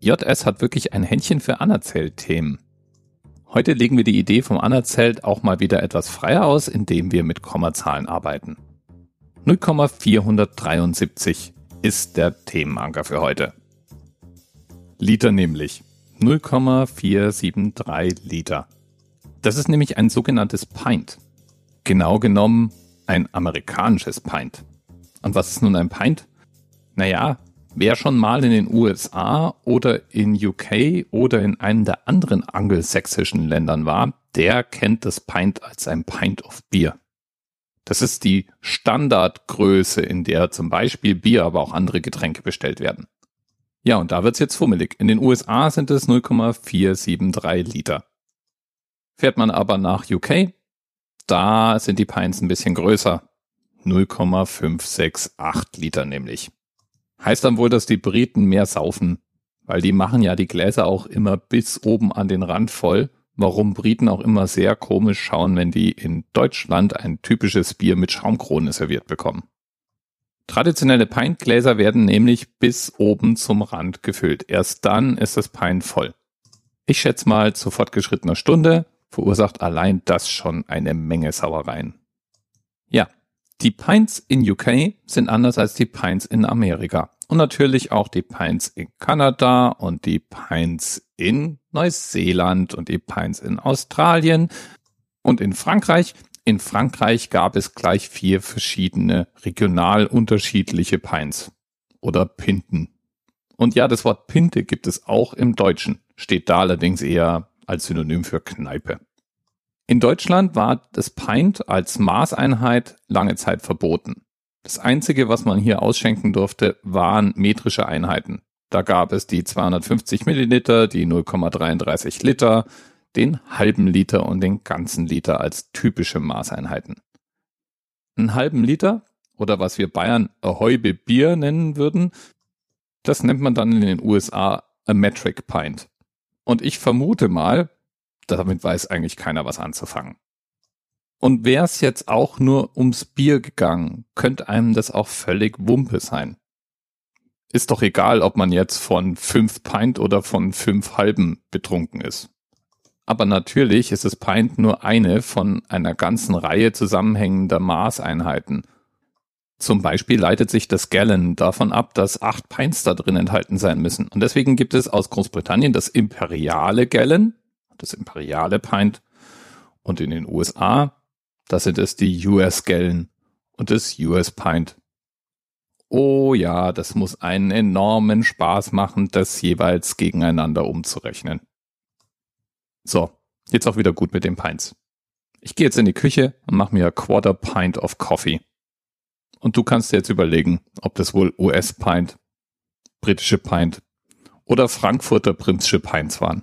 JS hat wirklich ein Händchen für Anerzählt-Themen. Heute legen wir die Idee vom Anerzählt auch mal wieder etwas freier aus, indem wir mit Kommazahlen arbeiten. 0,473 ist der Themenanker für heute. Liter nämlich. 0,473 Liter. Das ist nämlich ein sogenanntes Pint. Genau genommen ein amerikanisches Pint. Und was ist nun ein Pint? Naja, wer schon mal in den USA oder in UK oder in einem der anderen angelsächsischen Ländern war, der kennt das Pint als ein Pint of Beer. Das ist die Standardgröße, in der zum Beispiel Bier, aber auch andere Getränke bestellt werden. Ja, und da wird's jetzt fummelig. In den USA sind es 0,473 Liter. Fährt man aber nach UK, da sind die Pints ein bisschen größer. 0,568 Liter nämlich. Heißt dann wohl, dass die Briten mehr saufen, weil die machen ja die Gläser auch immer bis oben an den Rand voll. Warum Briten auch immer sehr komisch schauen, wenn die in Deutschland ein typisches Bier mit Schaumkrone serviert bekommen. Traditionelle Pintgläser werden nämlich bis oben zum Rand gefüllt. Erst dann ist das Pint voll. Ich schätze mal, zu fortgeschrittener Stunde verursacht allein das schon eine Menge Sauereien. Ja, die Pints in UK sind anders als die Pints in Amerika. Und natürlich auch die Pints in Kanada und die Pints in Neuseeland und die Pints in Australien und in Frankreich. In Frankreich gab es gleich vier verschiedene regional unterschiedliche Pints oder Pinten. Und ja, das Wort Pinte gibt es auch im Deutschen, steht da allerdings eher als Synonym für Kneipe. In Deutschland war das Pint als Maßeinheit lange Zeit verboten. Das einzige, was man hier ausschenken durfte, waren metrische Einheiten. Da gab es die 250 Milliliter, die 0,33 Liter, den halben Liter und den ganzen Liter als typische Maßeinheiten. Einen halben Liter oder was wir Bayern Ahoibe Bier nennen würden, das nennt man dann in den USA a Metric Pint. Und ich vermute mal, damit weiß eigentlich keiner was anzufangen. Und wäre es jetzt auch nur ums Bier gegangen, könnte einem das auch völlig Wumpe sein. Ist doch egal, ob man jetzt von fünf Pint oder von fünf halben betrunken ist. Aber natürlich ist das Pint nur eine von einer ganzen Reihe zusammenhängender Maßeinheiten. Zum Beispiel leitet sich das Gallon davon ab, dass acht Pints da drin enthalten sein müssen. Und deswegen gibt es aus Großbritannien das imperiale Gallon, das imperiale Pint. Und in den USA, da sind es die US Gallon und das US Pint. Oh ja, das muss einen enormen Spaß machen, das jeweils gegeneinander umzurechnen. So, jetzt auch wieder gut mit den Pints. Ich gehe jetzt in die Küche und mache mir a Quarter Pint of Coffee. Und du kannst dir jetzt überlegen, ob das wohl US Pint, britische Pint oder Frankfurter Primsche Pints waren.